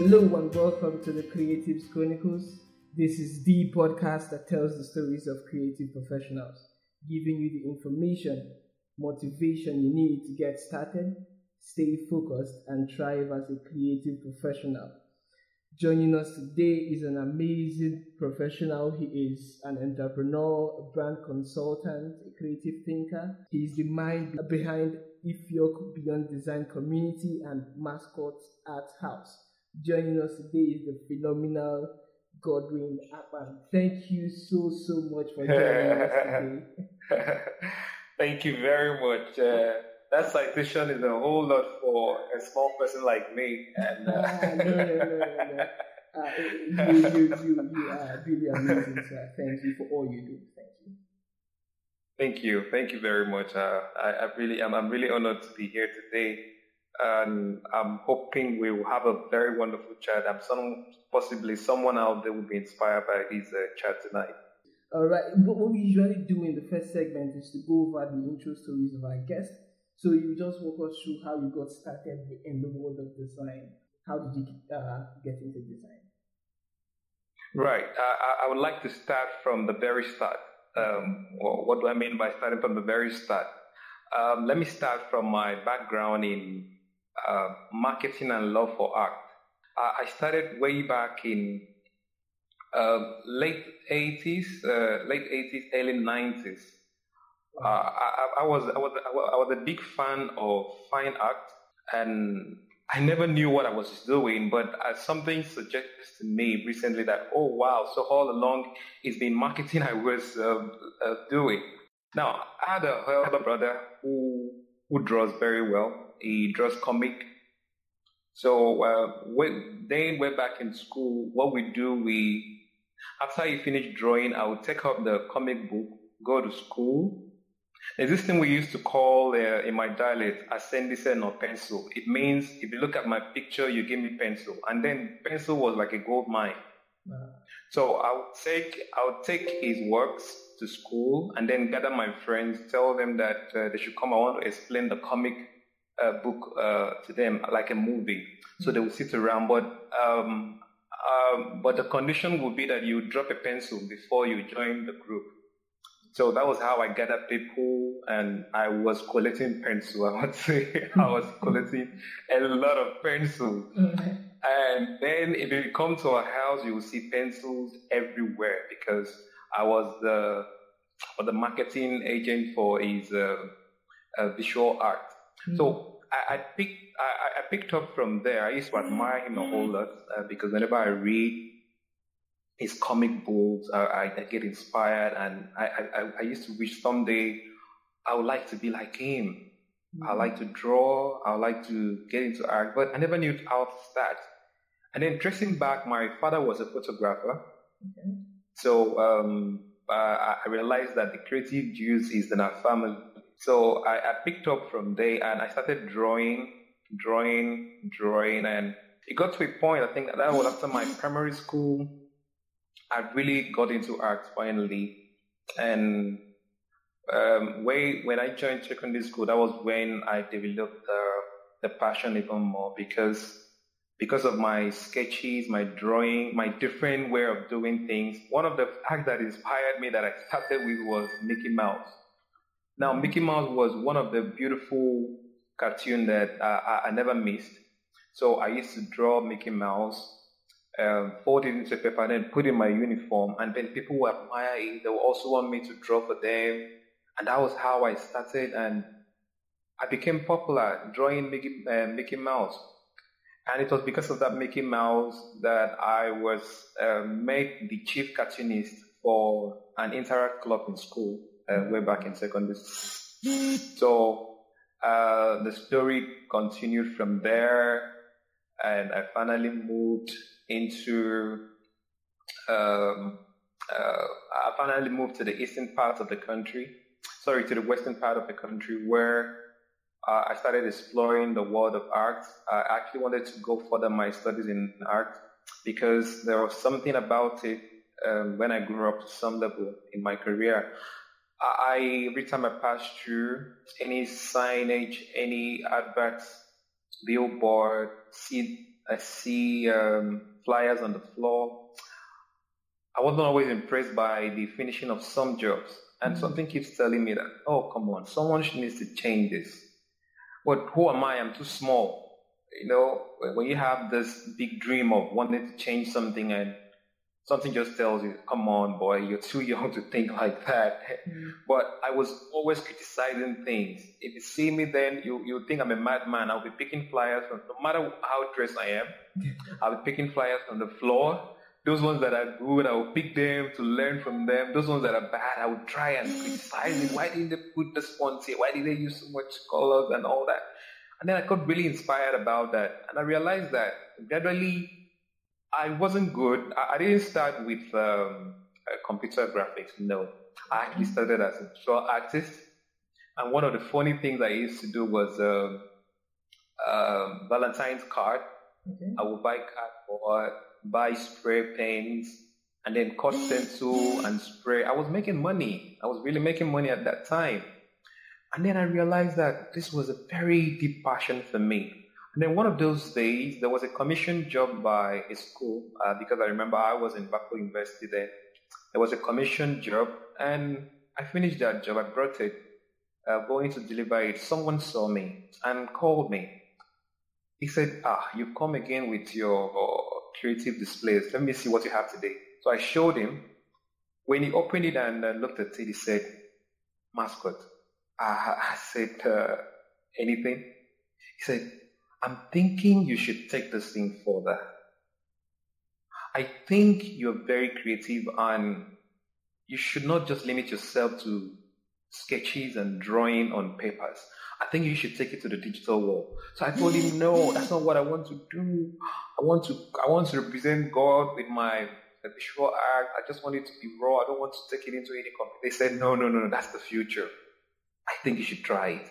Hello and welcome to the Creatives Chronicles. This is the podcast that tells the stories of creative professionals, giving you the information, motivation you need to get started, stay focused, and thrive as a creative professional. Joining us today is an amazing professional. He is an entrepreneur, a brand consultant, a creative thinker. He is the mind behind Ifiok Beyond Design Community and Mascot Art House. Joining us today is the phenomenal Godwin Akpan. Thank you so, so much for joining us today. Thank you very much. Uh, that citation is a whole lot for a small person like me. And uh... ah, no, no, no. Uh, you, you, you, you are really amazing, sir. Thank you for all you do. Thank you. Thank you. Thank you very much. Uh, I, I really am. I'm really honored to be here today. And I'm hoping we will have a very wonderful chat. I'm some, possibly someone out there will be inspired by this uh, chat tonight. All right. What, we usually do in the first segment is to go over the intro stories of our guests. So you just walk us through how you got started in the world of design. How did you uh, get into design? Right. Uh, I would like to start from the very start. Um, well, what do I mean by starting from the very start? Um, let me start from my background in uh, marketing and love for art. I started way back in uh, late 80s, uh, late 80s, early 90s. Uh, I, I, was, I, was, I was a big fan of fine art and I never knew what I was doing, but uh, something suggested to me recently that, oh wow, so all along it's been marketing I was uh, doing. Now, I had a elder brother who, who draws very well. He draws comic. So, uh, when, then we're back in school, what we do, we, after he finish drawing, I would take up the comic book, go to school, there's this thing we used to call uh, in my dialect ascendicen or pencil. It means if you look at my picture, you give me pencil. And then pencil was like a gold mine. So I would take I would take his works to school and then gather my friends, tell them that uh, they should come. I want to explain the comic uh, book uh, to them like a movie. So they would sit around, but um, um, but the condition would be that you drop a pencil before you join the group. So that was how I gathered people and I was collecting pencils. I would say I was collecting a lot of pencils. Mm-hmm. And then if you come to our house, you will see pencils everywhere because I was the, the marketing agent for his uh, uh, visual art. Mm-hmm. So I, I picked I, I, picked up from there. I used to admire him a whole lot uh, because whenever I read his comic books. I, I get inspired, and I, I, I, used to wish someday I would like to be like him. Mm-hmm. I like to draw. I like to get into art, but I never knew how to start. And then tracing back, my father was a photographer, okay. so um, uh, I realized that the creative juice is in our family. So I, I picked up from there, and I started drawing, drawing, drawing, and it got to a point. I think that was after my primary school I really got into art finally. And um, way, when I joined secondary school, that was when I developed the, the passion even more because because of my sketches, my drawing, my different way of doing things. One of the acts that inspired me that I started with was Mickey Mouse. Now, Mickey Mouse was one of the beautiful cartoons that I, I never missed. So I used to draw Mickey Mouse um, fold it into paper and then put in my uniform. And then people will admire it. They will also want me to draw for them. And that was how I started. And I became popular drawing Mickey, uh, Mickey Mouse. And it was because of that Mickey Mouse that I was uh, made the chief cartoonist for an interact club in school uh, way back in secondary school. So uh, the story continued from there, and I finally moved into um, uh, I finally moved to the eastern part of the country, sorry, to the western part of the country where uh, I started exploring the world of art. I actually wanted to go further my studies in art because there was something about it um, when I grew up to some level in my career. I, every time I pass through any signage, any adverts, billboard, see I see um, flyers on the floor. I wasn't always impressed by the finishing of some jobs. And mm-hmm. something keeps telling me that, oh, come on, someone needs to change this. But who am I? I'm too small. You know, when you have this big dream of wanting to change something and something just tells you, come on, boy, you're too young to think like that. Mm. But I was always criticizing things. If you see me then, you, you think I'm a madman. I'll be picking flyers from, no matter how dressed I am, I'll be picking flyers from the floor. Those ones that are good, I will pick them to learn from them. Those ones that are bad, I will try and criticize it. Why didn't they put the font here? Why did they use so much colors and all that? And then I got really inspired about that. And I realized that gradually I wasn't good. I, I didn't start with um, uh, computer graphics. No, I actually mm-hmm. started as a visual artist. And one of the funny things I used to do was um, um, Valentine's card. Okay. I would buy cardboard, buy spray paints, and then cut stencil and spray. I was making money. I was really making money at that time. And then I realized that this was a very deep passion for me. And then one of those days, there was a commission job by a school uh, because I remember I was in Bako University then. There was a commission job, and I finished that job. I brought it, uh, going to deliver it. Someone saw me and called me. He said, "Ah, you've come again with your uh, creative displays. Let me see what you have today." So I showed him. When he opened it and uh, looked at it, he said, "Mascot." I said, uh, "Anything?" He said, I'm thinking you should take this thing further. I think you're very creative and you should not just limit yourself to sketches and drawing on papers. I think you should take it to the digital world. So I told him, no, that's not what I want to do. I want to, I want to represent God with my visual art. I just want it to be raw. I don't want to take it into any company. They said, no, no, no, no, that's the future. I think you should try it.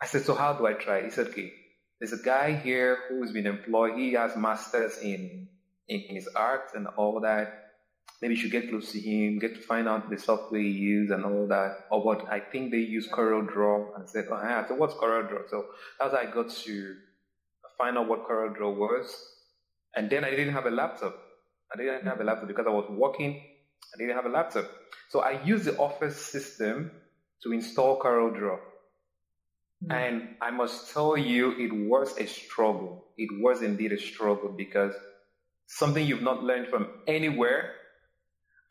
I said, so how do I try it? He said, okay, there's a guy here who's been employed. He has masters in, in his art and all that. Maybe you should get close to him, get to find out the software he uses and all that. Or what I think they use Corel Draw and said, oh yeah, so what's Corel Draw? So that's how I got to find out what Corel Draw was. And then I didn't have a laptop. I didn't have a laptop because I was working. I didn't have a laptop. So I used the office system to install Corel Draw. Mm. And I must tell you, it was a struggle. It was indeed a struggle because something you've not learned from anywhere,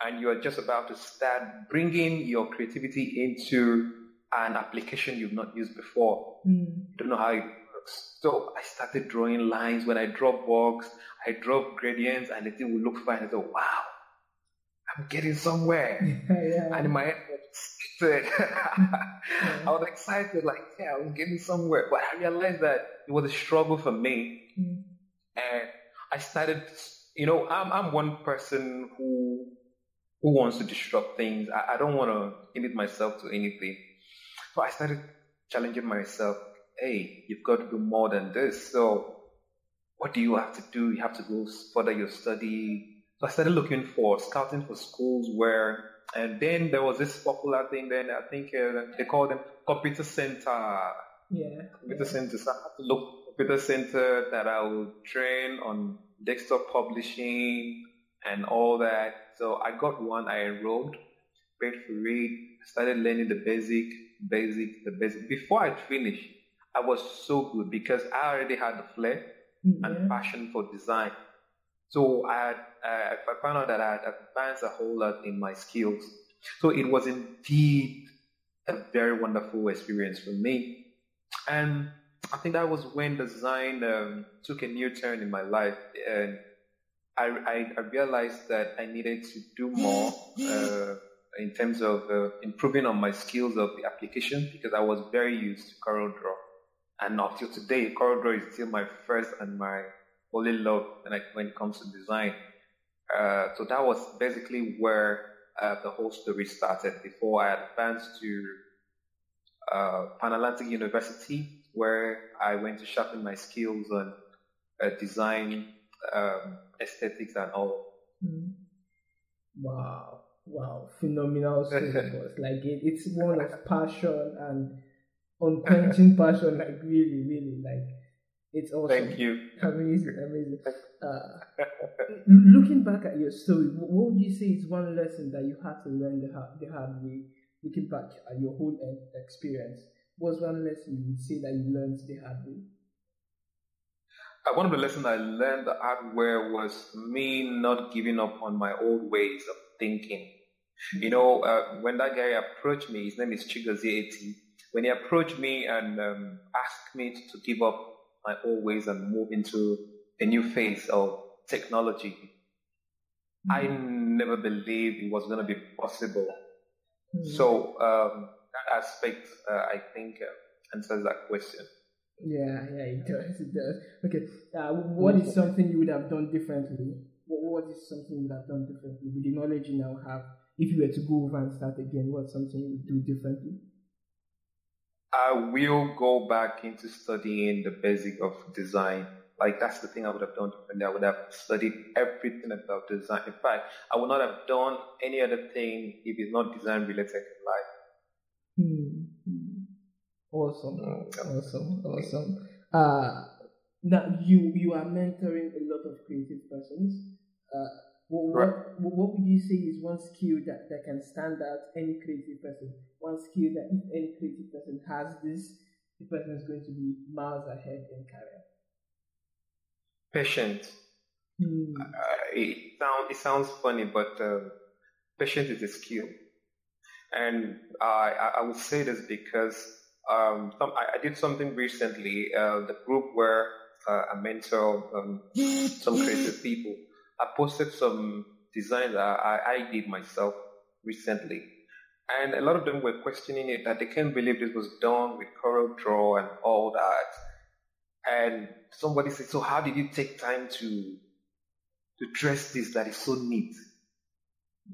and you are just about to start bringing your creativity into an application you've not used before. Mm. You don't know how it works. So I started drawing lines. When I draw box, I draw gradients, and the thing will look fine. I thought, wow, I'm getting somewhere. yeah. And in my head, I was excited, like, yeah, I was getting somewhere. But I realized that it was a struggle for me. Mm. And I started, you know, I'm, I'm one person who, who wants to disrupt things. I, I don't want to limit myself to anything. So I started challenging myself. Hey, you've got to do more than this. So what do you have to do? You have to go further your study. So I started looking for, scouting for schools where and then there was this popular thing. Then I think uh, they called them computer center. Yeah. Computer yeah. center. So I had to look computer center that I would train on desktop publishing and all that. So I got one. I enrolled, paid for it, started learning the basic, basic, the basic. Before I finished, I was so good because I already had the flair mm-hmm. and passion for design. So I uh, I found out that I had advanced a whole lot in my skills. So it was indeed a very wonderful experience for me. And I think that was when design um, took a new turn in my life. And I, I, I realized that I needed to do more uh, in terms of uh, improving on my skills of the application because I was very used to Corel Draw. And up till today, Corel Draw is still my first and my only love like when it comes to design. Uh, so that was basically where uh, the whole story started before I advanced to uh, Pan Atlantic University, where I went to sharpen my skills on uh, design, um, aesthetics, and all. Mm. Wow, wow, phenomenal story, Like it, it's one of passion and unquenching passion, like really, really, like It's awesome. Thank you. Amazing, amazing. Uh, looking back at your story, what would you say is one lesson that you had to learn the hard, the hard way? Looking back at your whole experience, what's one lesson you would say that you learned the hard way? Uh, one of the lessons I learned the hard way was me not giving up on my old ways of thinking. You know, uh, when that guy approached me, his name is Chigozie Eti. When he approached me and um, asked me to give up my old ways and move into a new phase of technology. Mm-hmm. I never believed it was going to be possible. Mm-hmm. So um, that aspect, uh, I think, uh, answers that question. Yeah, yeah, it does. It does. Okay, uh, what is something you would have done differently? What, what is something you would have done differently with the knowledge you now have? If you were to go over and start again, what's something you would do differently? I will go back into studying the basic of design. Like that's the thing I would have done differently. I would have studied everything about design. In fact, I would not have done any other thing if it's not design related in life. Hmm. Awesome. Mm, awesome. Awesome. Uh, now you you are mentoring a lot of creative persons. Uh, what, right. what, what would you say is one skill that, that can stand out any creative person? One skill that if any creative person has this, the person is going to be miles ahead in career. Patience. Hmm. Uh, it, sound, it sounds funny, but uh, patience is a skill. And I, I would say this because um, some, I, I, did something recently. Uh, the group where uh, I mentor um, some creative people I posted some designs that I, I did myself recently. And a lot of them were questioning it that they can't believe this was done with Corel Draw and all that. And somebody said, So how did you take time to to dress this that is so neat?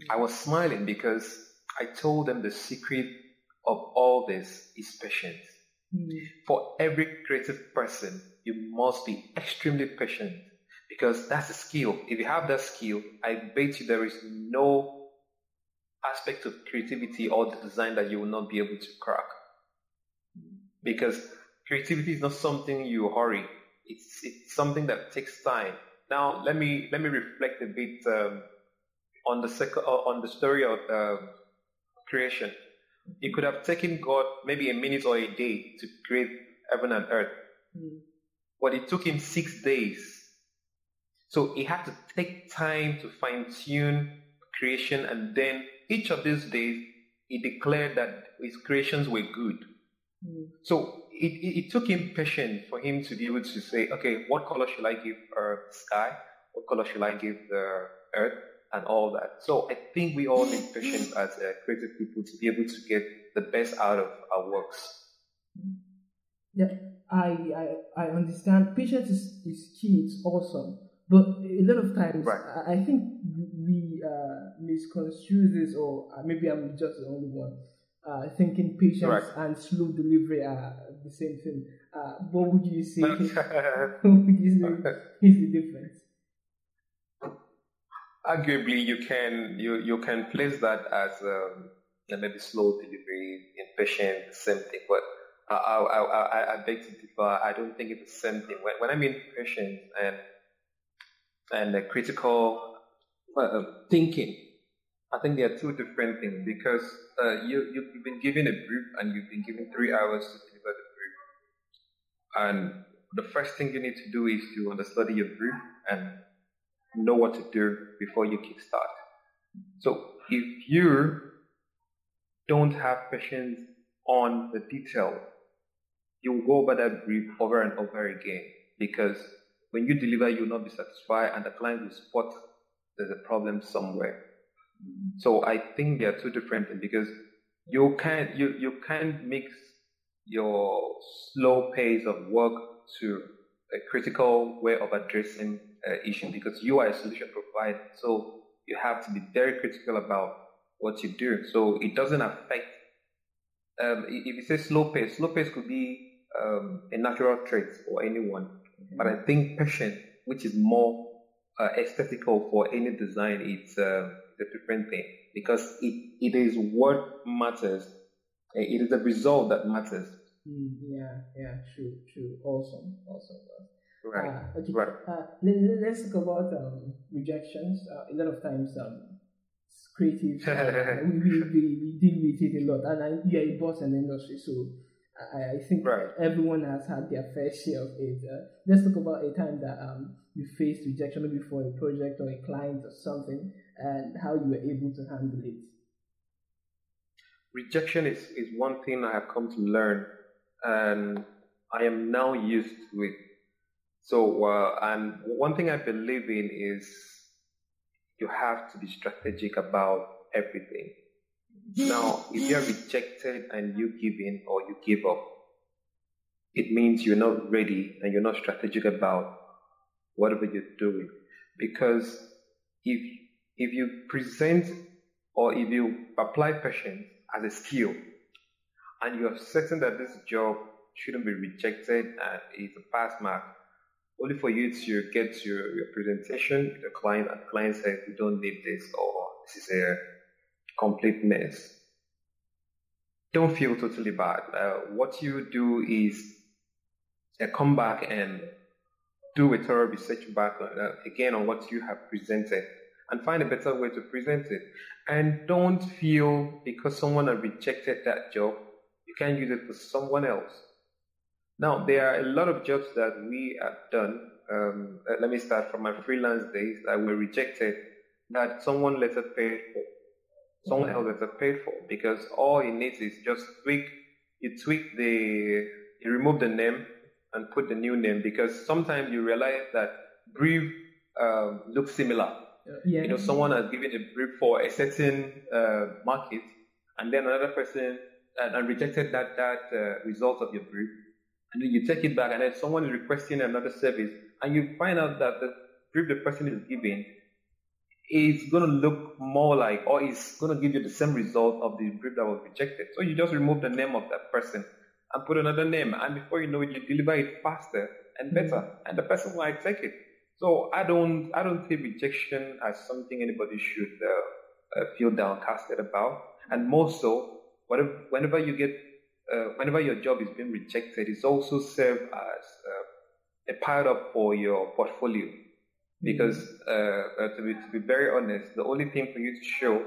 I was smiling because I told them the secret of all this is patience. Mm. For every creative person, you must be extremely patient because that's a skill. If you have that skill, I bet you there is no aspect of creativity or the design that you will not be able to crack. Because creativity is not something you hurry. It's, it's something that takes time. Now, let me, let me reflect a bit, um, on the second, uh, on the story of, uh, creation. It could have taken God maybe a minute or a day to create heaven and earth. Mm. But it took him six days so he had to take time to fine tune creation, and then each of these days he declared that his creations were good. Mm. So it, it, it, took him patience for him to be able to say, okay, what color should I give the sky? What color should I give the earth? And all that. So I think we all need patience as uh, creative people to be able to get the best out of our works. Yeah, I I, I understand. Patience is, is key. It's awesome. But a lot of times, right. I, I think we uh, misconstrue this, or uh, maybe I'm just the only one. Uh, thinking patience right. and slow delivery are the same thing. Uh, what would you say? what would you say is the difference? Arguably, you can you you can place that as um, maybe slow delivery, impatient, the same thing. But I I, I, I beg to differ. I don't think it's the same thing. When, when I mean patient and and the critical uh, thinking. I think they are two different things because uh, you, you've been given a brief and you've been given three hours to deliver the brief. And the first thing you need to do is to understand your brief and know what to do before you kickstart. So if you don't have patience on the detail, you will go over that brief over and over again because when you deliver, you will not be satisfied, and the client will spot there's a problem somewhere. So I think they are two different things because you can't you, you can't mix your slow pace of work to a critical way of addressing uh, issue because you are a solution provider. So you have to be very critical about what you do. So it doesn't affect. Um, if you say slow pace, slow pace could be um, a natural trait for anyone. But I think passion, which is more uh, aesthetical for any design, it's uh, a different thing because it, it is what matters. It is the result that matters. Mm, yeah, yeah, true, true. Awesome, awesome. Right. Uh, okay. Right. Uh, let, us talk about um, rejections. Uh, a lot of times, um, creatives, uh, we, we, we, we, deal with it a lot. And I, you're a boss in the industry, so I, I think right. everyone has had their fair share of it. Uh, let's talk about a time that um, you faced rejection, maybe for a project or a client or something, and how you were able to handle it. Rejection is, is one thing I have come to learn, and I am now used to it. So, uh, and one thing I believe in is you have to be strategic about everything. Now, if you're rejected and you give in or you give up, it means you're not ready and you're not strategic about whatever you're doing. Because if if you present or if you apply patience as a skill and you are certain that this job shouldn't be rejected and it's a pass mark, only for you to get your, your presentation the client and the client says we don't need this or this is a complete mess. Don't feel totally bad. Uh, what you do is uh, come back and do a thorough research back uh, again on what you have presented and find a better way to present it. And don't feel because someone has rejected that job, you can't use it for someone else. Now, there are a lot of jobs that we have done. Um, uh, let me start from my freelance days that were rejected that someone later paid for. Someone else later paid for because all it needs is just tweak. You tweak the, you remove the name and put the new name because sometimes you realize that brief um, looks similar. Yeah. You know, someone has given a brief for a certain uh, market, and then another person and, and rejected that that uh, result of your brief and then you take it back, and then someone is requesting another service, and you find out that the brief the person is giving is going to look more like, or is going to give you the same result of the brief that was rejected. So you just remove the name of that person and put another name, and before you know it, you deliver it faster and better, mm-hmm. and the person will take it. So I don't, I don't see rejection as something anybody should uh, uh, feel downcasted about, and more so, whatever, whenever you get uh, whenever your job is being rejected, it's also served as uh, a pile up for your portfolio. Because uh, uh, to, be, to be very honest, the only thing for you to show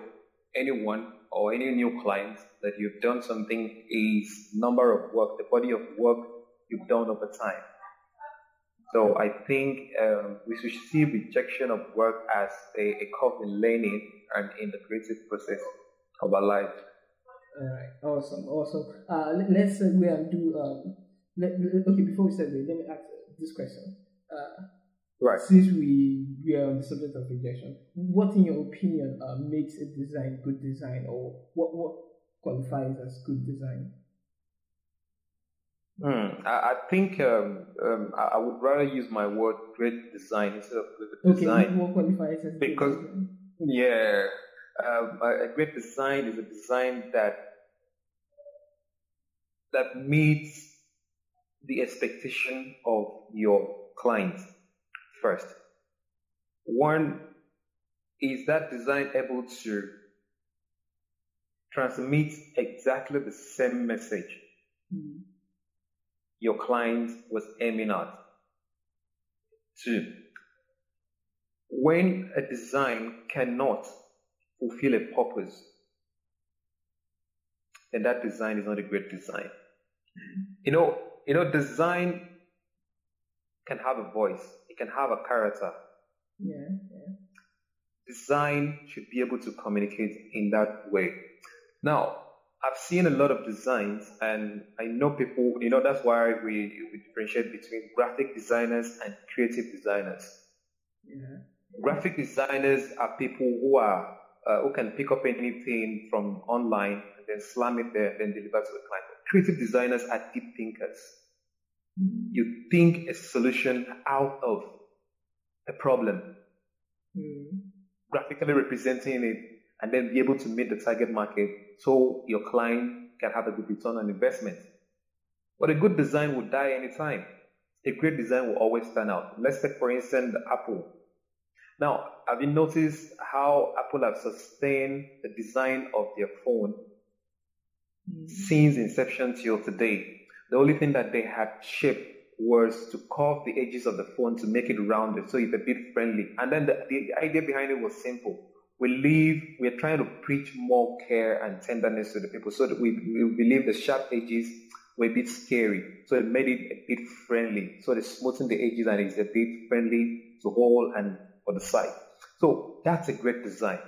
anyone or any new clients that you've done something is number of work, the body of work you've done over time. So I think um, we should see rejection of work as a, a curve in learning and in the creative process of our life. All right, awesome, awesome. Uh, let, us segue and do. Um, let, okay, before we segue, let me ask this question. Uh, right. Since we we are on the subject of rejection, what, in your opinion, uh, makes a design good design, or what what qualifies as good design? Hmm. I, I think um, um, I, would rather use my word great design instead of good design. Okay, what qualifies as because yeah, um, a, a great design is a design that that meets the expectation of your client first. One is that design able to transmit exactly the same message mm-hmm. your client was aiming at. Two, when a design cannot fulfill a purpose, then that design is not a great design. You know, you know, design can have a voice, can have a character. Yeah, yeah. Design should be able to communicate in that way. Now, I've seen a lot of designs, and I know people, you know, that's why we, we differentiate between graphic designers and creative designers. Yeah. Graphic designers are people who are uh, who can pick up anything from online and then slam it there, then deliver to the client. Creative designers are deep thinkers. You think a solution out of a problem, mm-hmm. graphically representing it, and then be able to meet the target market so your client can have a good return on investment. But a good design will die anytime. A great design will always stand out. Let's take, for instance, Apple. Now, have you noticed how Apple have sustained the design of their phone mm. since inception till today? The only thing that they had shipped was to curve the edges of the phone to make it rounded so it's a bit friendly. And then the, the idea behind it was simple. We leave, we're trying to preach more care and tenderness to the people so that we, we believe the sharp edges were a bit scary. So it made it a bit friendly. So they smoothened the edges and it's a bit friendly to hold and for the side. So that's a great design.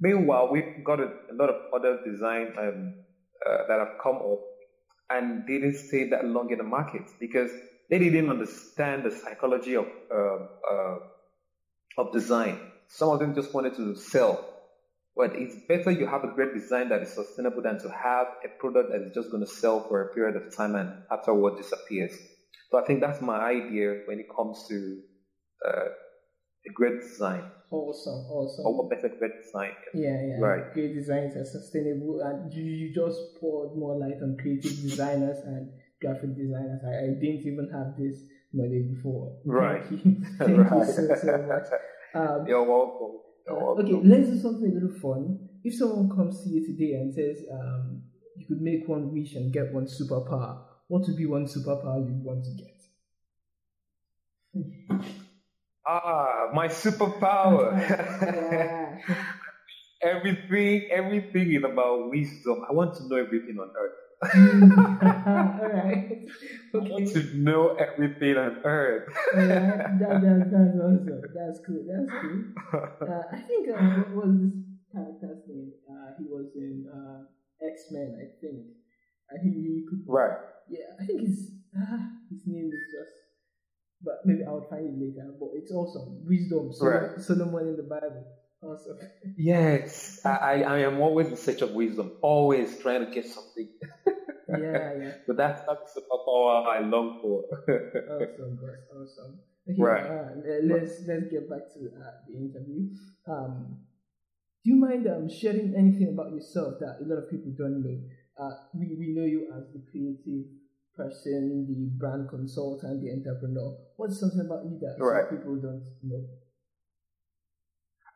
Meanwhile, we've got a, a lot of other designs um, uh, that have come up and didn't stay that long in the market because they didn't understand the psychology of uh, uh, of design. Some of them just wanted to sell. But it's better you have a great design that is sustainable than to have a product that is just going to sell for a period of time and afterward disappears. So I think that's my idea when it comes to uh, a great design. Awesome, awesome. Or better great design. Yeah, yeah. Right. Great designs are sustainable, and you, you just poured more light on creative designers and graphic designers. I, I didn't even have this knowledge before. Right. Thank you, Thank right. you so, so much. Um, You're welcome. You're uh, okay, let's do something a little fun. If someone comes to you today and says um, you could make one wish and get one superpower, what would be one superpower you want to get? Ah, my superpower. Yeah. everything, everything is about wisdom. I want to know everything on earth. All right. I want to know everything on earth. Yeah, that, that, that's awesome. That's cool. That's cool. Uh, I think uh, what was this character's name? Uh, he was in uh, X Men, I think. Uh, he, he could. right. Yeah, I think his ah, his name is just. But maybe I'll find it later. But it's awesome. Wisdom. Sol- Right. Solomon in the Bible. Awesome. Yes, I, I, am always in search of wisdom, always trying to get something. yeah, yeah. But that's not the power I long for. Awesome, boss. Awesome. Okay, Right. Uh, let's let's get back to uh, the interview. Um, do you mind um, sharing anything about yourself that a lot of people don't know? Uh, we, we know you as the creative person, the brand consultant, the entrepreneur. What's something about you that some Right. people don't know?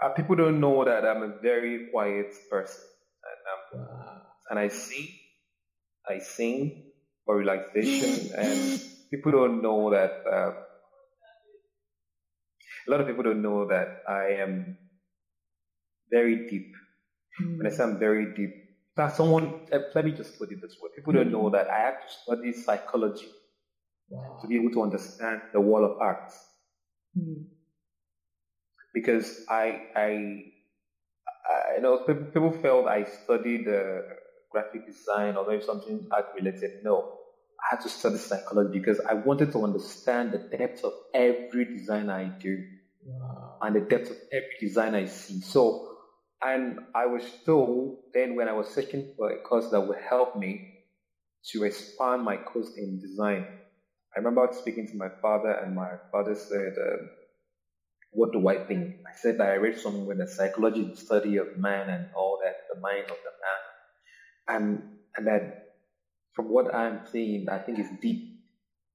uh, people don't know that I'm a very quiet person. And, um, Wow. and I sing, I sing for relaxation, and people don't know that. Uh, a lot of people don't know that I am very deep. When I say I'm very deep, that someone. uh, Let me just put it this way: people don't know that I have to study psychology Wow. to be able to understand the world of art. Hmm. because I, I, I you know, people, people felt I studied uh, graphic design or maybe something art related. No, I had to study psychology because I wanted to understand the depth of every design I do Wow. and the depth of every design I see. So, and I was told then when I was searching for a course that would help me to expand my course in design. I remember speaking to my father, and my father said, um, "What do I think?" I said that I read somewhere that psychology the study of man and all that, the mind of the man, and and that from what I'm seeing, I think it's deep.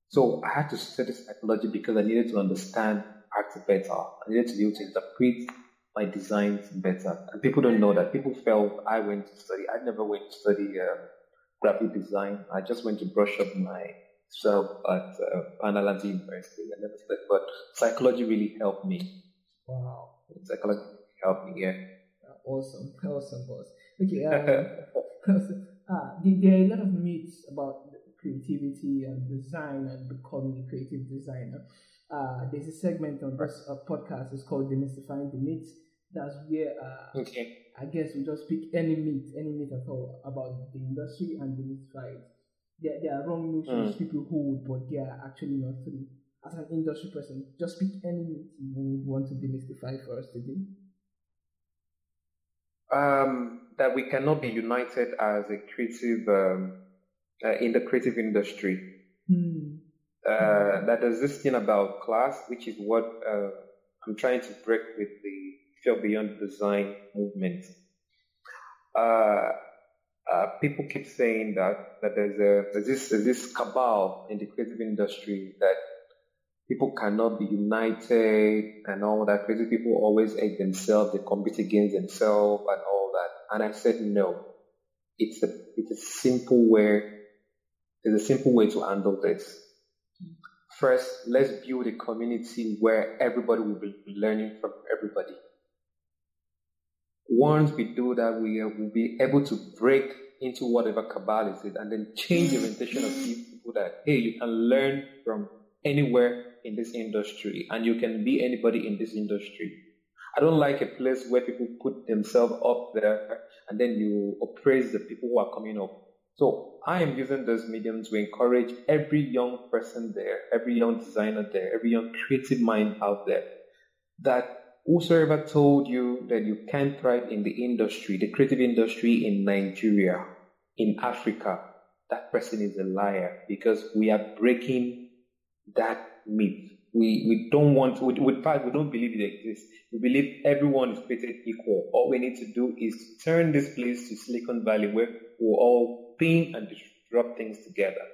So I had to study psychology because I needed to understand art better. I needed to be able to interpret my designs better. And people don't know that. People felt I went to study. I never went to study um, graphic design. I just went to brush up myself at uh, University. I never studied, but psychology really helped me. Wow. Psychology helped me, yeah. Awesome. Awesome, boss. Okay. Um, ah, there, there are a lot of myths about creativity and design and becoming a creative designer. Uh, there's a segment on this uh, podcast. It's called Demystifying the Meat. That's where uh, Okay. I guess we just pick any myth, any meat at all about the industry and demystify it. There, there are wrong notions people hold, but they are actually not true. As an industry person, just pick any myth you would want to demystify for us today. um, that we cannot be united as a creative um, uh, in the creative industry. Hmm. Uh, that there's this thing about class, which is what uh, I'm trying to break with the Ifiok Beyond Design movement. Uh, uh, people keep saying that that there's a there's this there's this cabal in the creative industry that people cannot be united and all that. Creative people always hate themselves, they compete against themselves and all that. And I said no. It's a it's a simple way there's a simple way to handle this. First, let's build a community where everybody will be learning from everybody. Once we do that, we uh, will be able to break into whatever cabal is it and then change the orientation of people that, hey, you can learn from anywhere in this industry and you can be anybody in this industry. I don't like a place where people put themselves up there and then you appraise the people who are coming up. So I am using this medium to encourage every young person there, every young designer there, every young creative mind out there that whosoever told you that you can't thrive in the industry, the creative industry in Nigeria, in Africa, that person is a liar because we are breaking that myth. We, we don't want, we, we, we don't believe it exists. We believe everyone is created equal. All we need to do is turn this place to Silicon Valley where we're all pin and disrupt things together.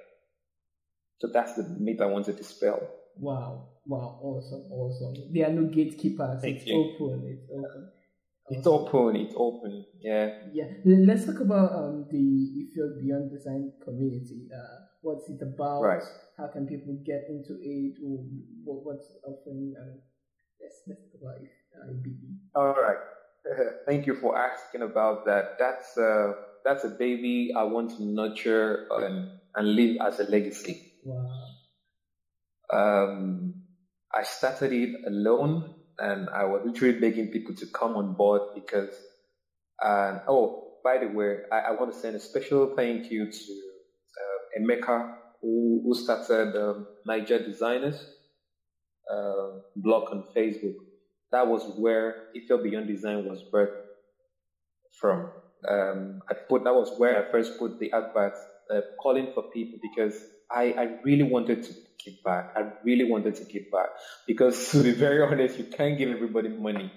So that's the myth I want to dispel. Wow, wow, awesome, awesome. There are no gatekeepers. Thank it's you. open. It's open. It's open. It's open. Yeah. Yeah. Let's talk about um the Ifiok Beyond Design community. Uh, what's it about? Right. How can people get into it? Or what, what's offering? Um, let's let's talk about it. Uh. All right. Thank you for asking about that. That's uh, that's a baby I want to nurture and, and leave as a legacy. Wow. Um, I started it alone, and I was literally begging people to come on board because. And oh, by the way, I, I want to send a special thank you to uh, Emeka who, who started um, Niger Designers uh, blog on Facebook. That was where Ifiok Beyond Design was birthed from. Um, I put that was where I first put the advert uh, calling for people because I, I really wanted to give back. I really wanted to give back because to be very honest, you can't give everybody money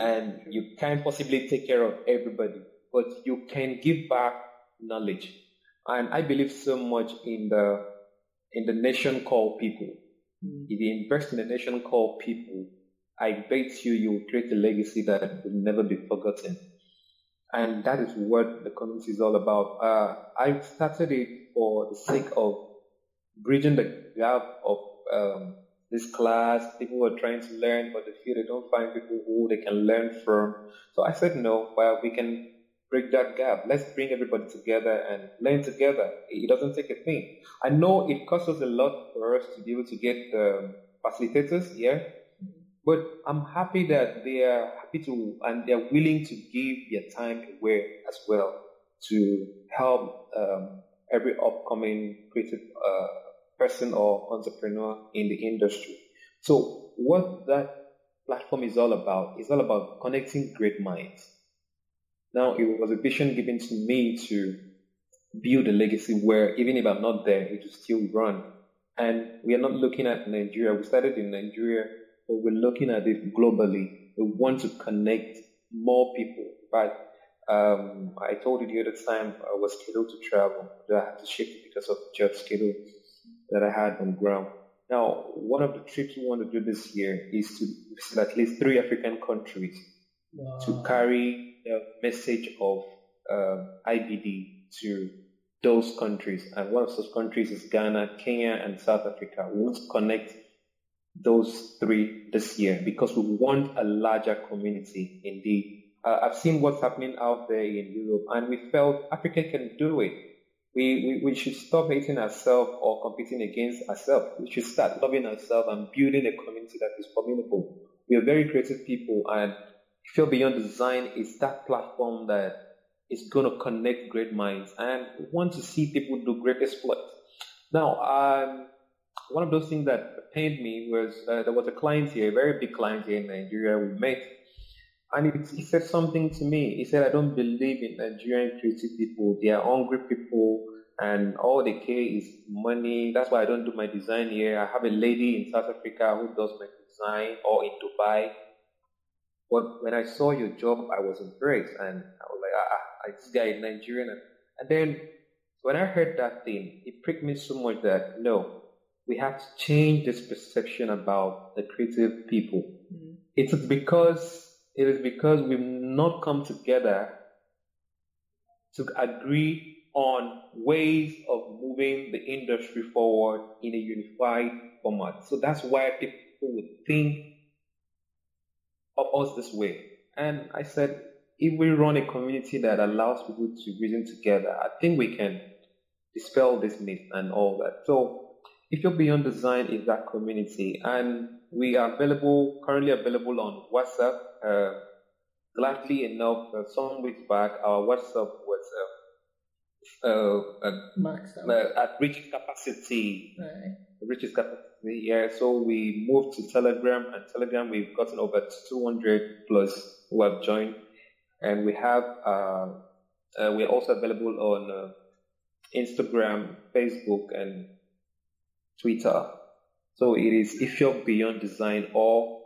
and you can't possibly take care of everybody, but you can give back knowledge. And I believe so much in the in the nation called people. Mm. If you invest in the nation called people, I bet you you will create a legacy that will never be forgotten. And that is what the community is all about. Uh, I started it for the sake of bridging the gap of um, this class. People are trying to learn, but they feel they don't find people who they can learn from. So I said, no, well, we can break that gap. Let's bring everybody together and learn together. It doesn't take a thing. I know it costs us a lot for us to be able to get um, facilitators here, but I'm happy that they are happy to and they're willing to give their time away as well to help um, every upcoming creative uh, person or entrepreneur in the industry. So what that platform is all about is all about connecting great minds. Now it was a vision given to me to build a legacy where even if I'm not there, it will still run. And we are not looking at Nigeria. We started in Nigeria, but we're looking at it globally. We want to connect more people. But um, I told you the other time I was scheduled to travel. but I had to shift because of the job schedule that I had on ground. Now, one of the trips we want to do this year is to visit at least three African countries Wow. to carry the message of um IBD to those countries. And one of those countries is Ghana, Kenya, and South Africa. We want to connect those three this year because we want a larger community indeed. Uh, I've seen what's happening out there in Europe and we felt Africa can do it. We, we, we should stop hating ourselves or competing against ourselves. We should start loving ourselves and building a community that is formidable. We are very creative people and Ifiok Beyond Design is that platform that is going to connect great minds and we want to see people do great exploits. Now, um, one of those things that pained me was uh, there was a client here, a very big client here in Nigeria we met, and he, said something to me. He said, I don't believe in Nigerian creative people. They are hungry people and all they care is money. That's why I don't do my design here. I have a lady in South Africa who does my design or in Dubai. But when I saw your job, I was impressed and I was like, ah, ah, this guy is Nigerian. And then when I heard that thing, it pricked me so much that no, we have to change this perception about the creative people. Mm. It's because it is because we've not come together to agree on ways of moving the industry forward in a unified format. So that's why people would think of us this way. And I said, if we run a community that allows people to reason together, I think we can dispel this myth and all that. So Ifiok Beyond Design is that community and we are available, currently available on WhatsApp. Uh, gladly enough, uh, some weeks back, our WhatsApp was uh, uh, at, at reach capacity. Right. Reaches capacity, yeah. So we moved to Telegram, and Telegram we've gotten over 200 plus who have joined, and we have uh, uh, we're also available on uh, Instagram, Facebook, and Twitter. So it is Ifiok Beyond Design or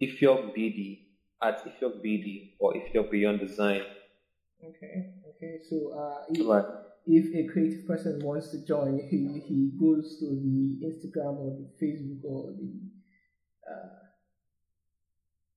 Ifiok BD at Ifiok BD or Ifiok Beyond Design. Okay, okay. So uh, if, right. if a creative person wants to join, he, he goes to the Instagram or the Facebook or the. Uh,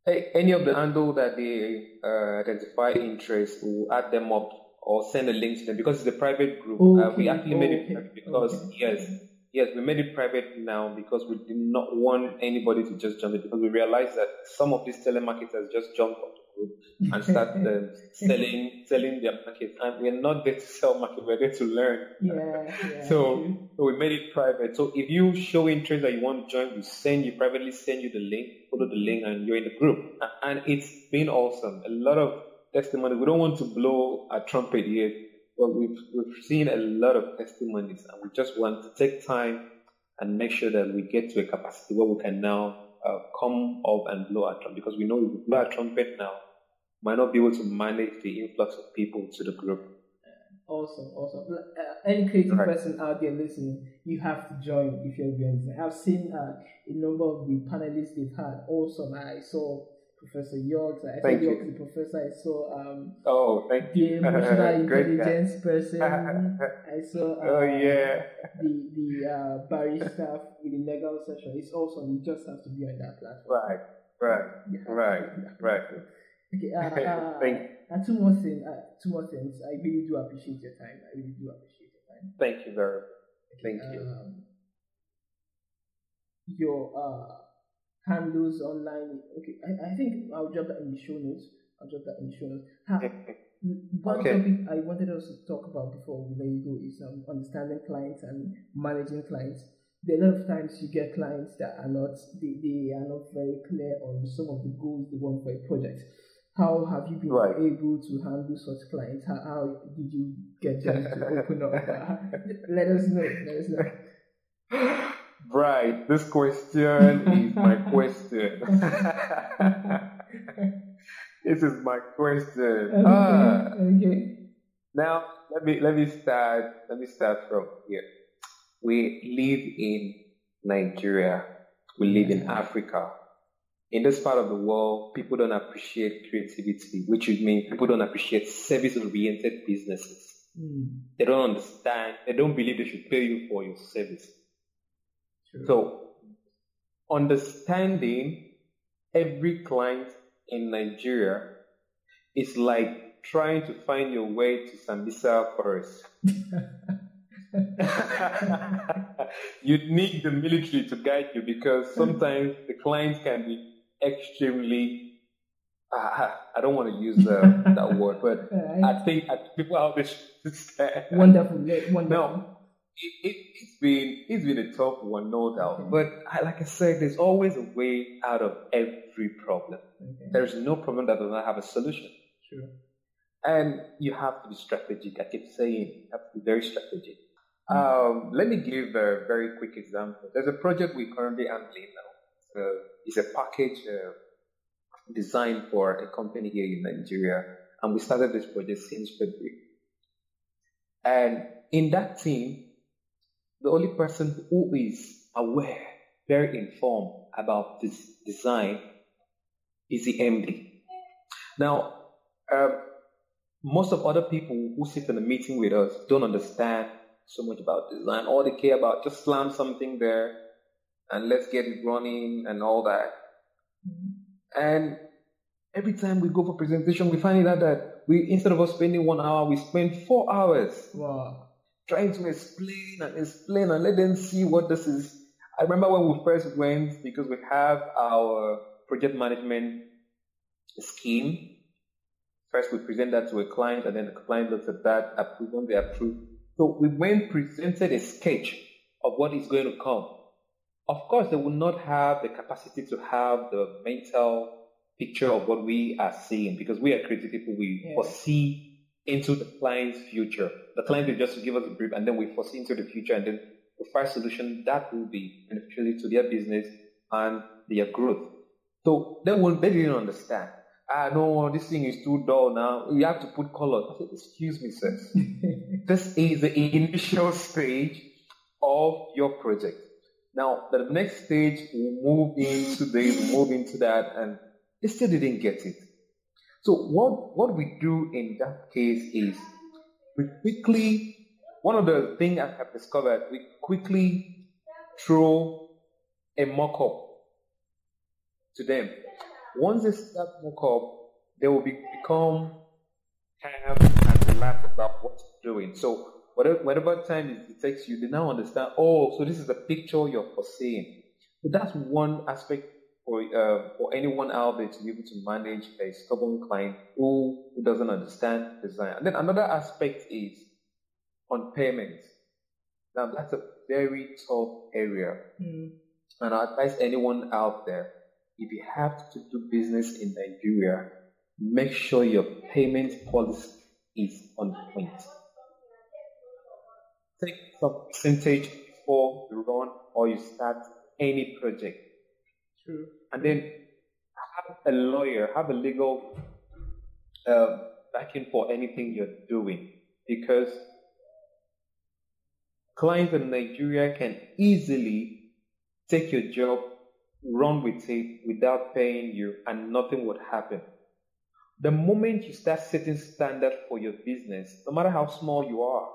any of the handle that they uh, identify interest, we'll add them up or send a link to them because it's a private group. Okay. Uh, we actually made it because okay. yes, yes, we made it private now because we did not want anybody to just jump it because we realized that some of these telemarketers just jump on the group and start uh, selling selling their market. And we're not there to sell market, we're there to learn. Yeah, yeah. so, so we made it private. So if you show interest that you want to join, we send you privately send you the link, follow the link, and you're in the group. And it's been awesome. A lot of testimony. We don't want to blow a trumpet yet but we've, we've seen a lot of testimonies and we just want to take time and make sure that we get to a capacity where we can now uh, come up and blow our trumpet because we know if we blow our trumpet now, might not be able to manage the influx of people to the group. Awesome, awesome. Uh, any creative right. person out there listening, you have to join if you're going. I've seen uh, a number of the panelists they've had. Awesome. I saw Professor Yorks. I thank you. the professor. I saw um, oh, thank you. the emotional intelligence person. I saw uh, oh yeah the the uh, barista with the legal session. It's awesome. You just have to be on that platform. Right, right, right, right. Okay. Uh, uh, thank you. And two more things. Uh, two more things. I really do appreciate your time. I really do appreciate your time. Thank you very. much. Thank you. Um, your uh handles online. Okay, I, I think I'll drop that in the show notes. I'll drop that in the show notes. Ha, one okay. topic I wanted us to talk about before we let you go is um, understanding clients and managing clients. There are a lot of times you get clients that are not they, they are not very clear on some of the goals they want for a project. How have you been right. able to handle such clients? How, how did you get them to open up? let us know. Let us know. Right. This question is my question. this is my question. Okay. Ah. okay. Now let me let me start let me start from here. We live in Nigeria. We live in Africa. In this part of the world, people don't appreciate creativity, which would mean people don't appreciate service-oriented businesses. Mm. They don't understand. They don't believe they should pay you for your service. So, understanding every client in Nigeria is like trying to find your way to Sambisa Forest. you need the military to guide you because sometimes the clients can be extremely. Uh, I don't want to use uh, that word, but I think people out there should Wonderful, wonderful. Now, it, has been it's been a tough one, no doubt. Okay. But I, like I said, there's always a way out of every problem. Okay. There's no problem that does not have a solution. Sure. And you have to be strategic. I keep saying you have to be very strategic. Mm-hmm. Um, let me give a very quick example. There's a project we currently handling now. Uh, it's a package uh, designed for a company here in Nigeria, and we started this project since February. And in that team, the only person who is aware, very informed about this design is the MD. Now, um, most of other people who sit in a meeting with us don't understand so much about design. All they care about just slam something there and let's get it running and all that. And every time we go for presentation, we find out that we instead of us spending one hour, we spend four hours Wow. Trying to explain and explain and let them see what this is. I remember when we first went because we have our project management scheme. First, we present that to a client, and then the client looks at that, approve when they approve. So we went presented a sketch of what is going to come. Of course, they will not have the capacity to have the mental picture of what we are seeing because we are creative people. We Yeah. foresee into the client's future. The client will just give us a brief, and then we foresee into the future, and then we find solution that will be beneficial to their business and their growth. So they will they didn't understand. Ah no, this thing is too dull now. We have to put color. I said, excuse me, sir. this is the initial stage of your project. Now, the next stage will move into this, move into that, and they still didn't get it. So what what we do in that case is we quickly one of the things I have discovered, we quickly throw a mock-up to them. Once they start mock-up, they will be, become calm and relaxed about what you're doing. So whatever, whatever time it takes you, they now understand, oh, so this is the picture you're foreseeing. So that's one aspect for, uh, for anyone out there to be able to manage a stubborn client who, who doesn't understand design. And then another aspect is on payments. Now that's a very tough area. Mm. And I advise anyone out there, if you have to do business in Nigeria, make sure your payment policy is on point. Take some percentage before you run or you start any project. And then have a lawyer, have a legal uh, backing for anything you're doing because clients in Nigeria can easily take your job, run with it without paying you, and nothing would happen. The moment you start setting standard for your business, no matter how small you are,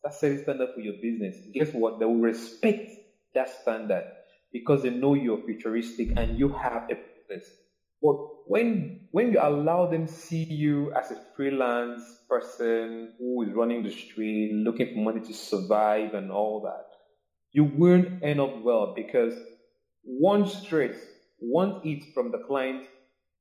start setting standard for your business, guess what? They will respect that standard because they know you're futuristic and you have a purpose. But when when you allow them see you as a freelance person who is running the street, looking for money to survive and all that, you won't end up well because one stress, one hit from the client,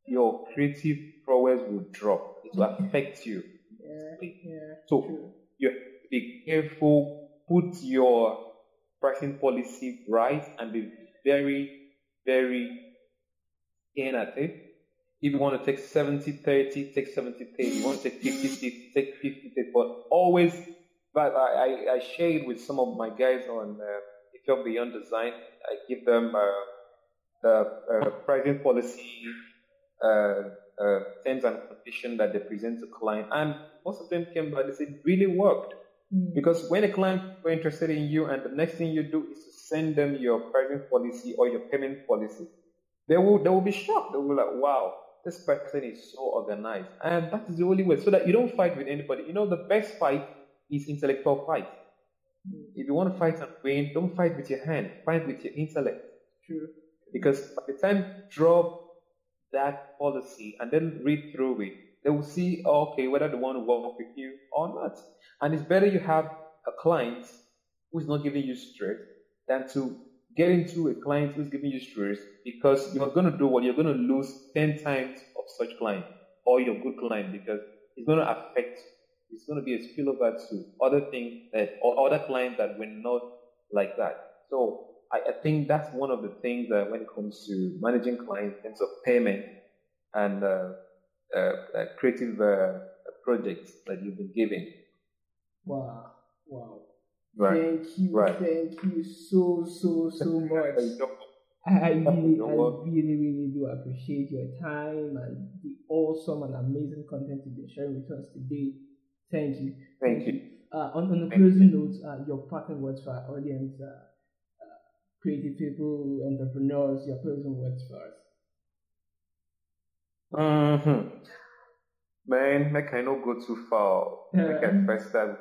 your creative prowess will drop. It will mm-hmm. affect you. Yeah. Yeah. So True. you have to be careful, put your pricing policy right and be very, very in at it. If you want to take 70 30, take 70 30. You want to take 50 50, take 50 50. But always, but I, I, I share it with some of my guys on uh, Ifiok Beyond Design. I give them uh, the uh, pricing policy uh, uh, terms and conditions that they present to client, and most of them came back. They said really worked. Mm. Because when a client is interested in you and the next thing you do is to send them your pricing policy or your payment policy, they will they will be shocked. They will be like, wow, this person is so organized. And that is the only way. So that you don't fight with anybody. You know, the best fight is intellectual fight. If you want to fight and win, don't fight with your hand, fight with your intellect. True. Because by the time drop that policy and then read through it, they will see, oh, okay, whether they want to work with you or not. And it's better you have a client who's not giving you stress than to get into a client who's giving you stress because you're going to do what? You're going to lose 10 times of such client or your good client because it's going to affect, it's going to be a spillover to other things that, or other clients that were not like that. So I, I think that's one of the things that when it comes to managing clients in terms of payment and uh, creative uh, projects that you've been giving. Wow. Wow. Right. Thank you. Right. Thank you so so so much. I really, I really, really do appreciate your time and the awesome and amazing content you've been sharing with us today. Thank you. Thank you. Uh, on, on Thank closing note, uh, your parting words for our audience, uh, uh, creative people, entrepreneurs, your closing words for us. Mm-hmm. Man, make I not go too far. Make I first start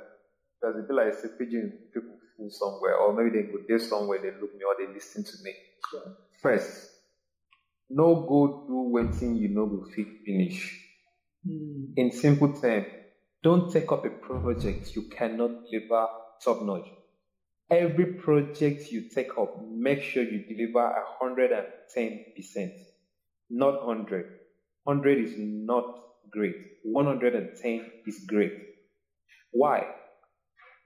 because it be like say Pidgin people fool somewhere, or maybe they go there somewhere, they look me or they listen to me. Sure. First, no go do one thing you know will fit finish. Hmm. In simple terms, don't take up a project you cannot deliver top notch. Every project you take up, make sure you deliver 110%, not 100. 100 is not great. 110 is great. Why?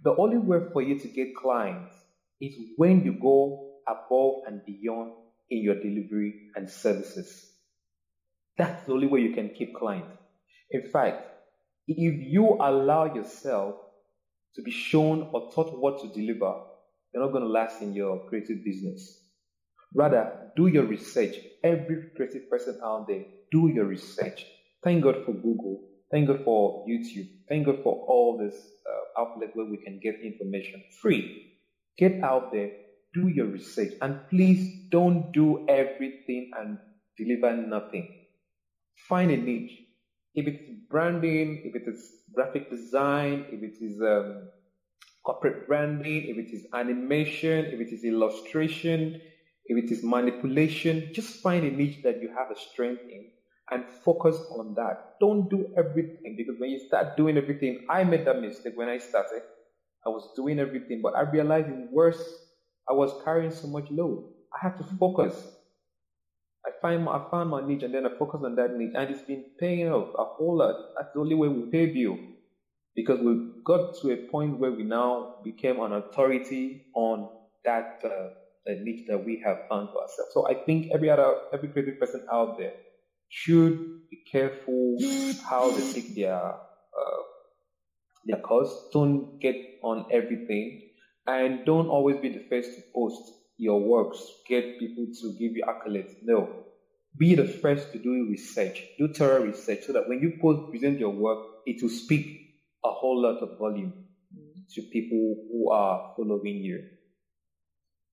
The only way for you to get clients is when you go above and beyond in your delivery and services. That's the only way you can keep clients. In fact, if you allow yourself to be shown or taught what to deliver, you're not going to last in your creative business. Rather, do your research. Every creative person out there, do your research. Thank God for Google. Thank God for YouTube. Thank God for all this uh, outlet where we can get information free. Get out there, do your research, and please don't do everything and deliver nothing. Find a niche. If it's branding, if it is graphic design, if it is um, corporate branding, if it is animation, if it is illustration, if it is manipulation, just find a niche that you have a strength in and focus on that. Don't do everything because when you start doing everything, I made that mistake when I started. I was doing everything, but I realized it worse. I was carrying so much load. I had to focus. I find I found my niche and then I focus on that niche, and it's been paying off a whole lot. That's the only way we pay bill, because we got to a point where we now became an authority on that uh, niche that we have found for ourselves. So I think every other every creative person out there should be careful how they take their uh, their course. Don't get on everything, and don't always be the first to post your works. Get people to give you accolades. No, be the first to do research. Do thorough research so that when you post present your work, it will speak a whole lot of volume to people who are following you.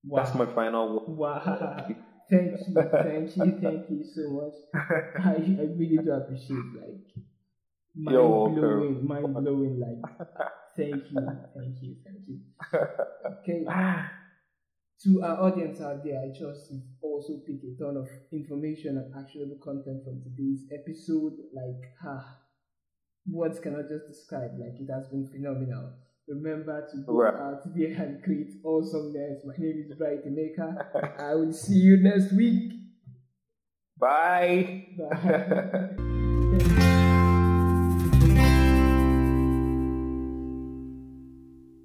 Wow. That's my final word. Wow. Thank you, thank you, thank you so much. I, I really do appreciate like mind You're welcome. blowing, mind blowing. Like, thank you, thank you, thank you. Okay, to our audience out there, I trust you've also picked a ton of information and actionable content from today's episode. Like, ah, words cannot just describe. Like, it has been phenomenal. Remember to go Right. out there and create awesomeness. My name is Bright Emeka. I will see you next week. Bye. Bye.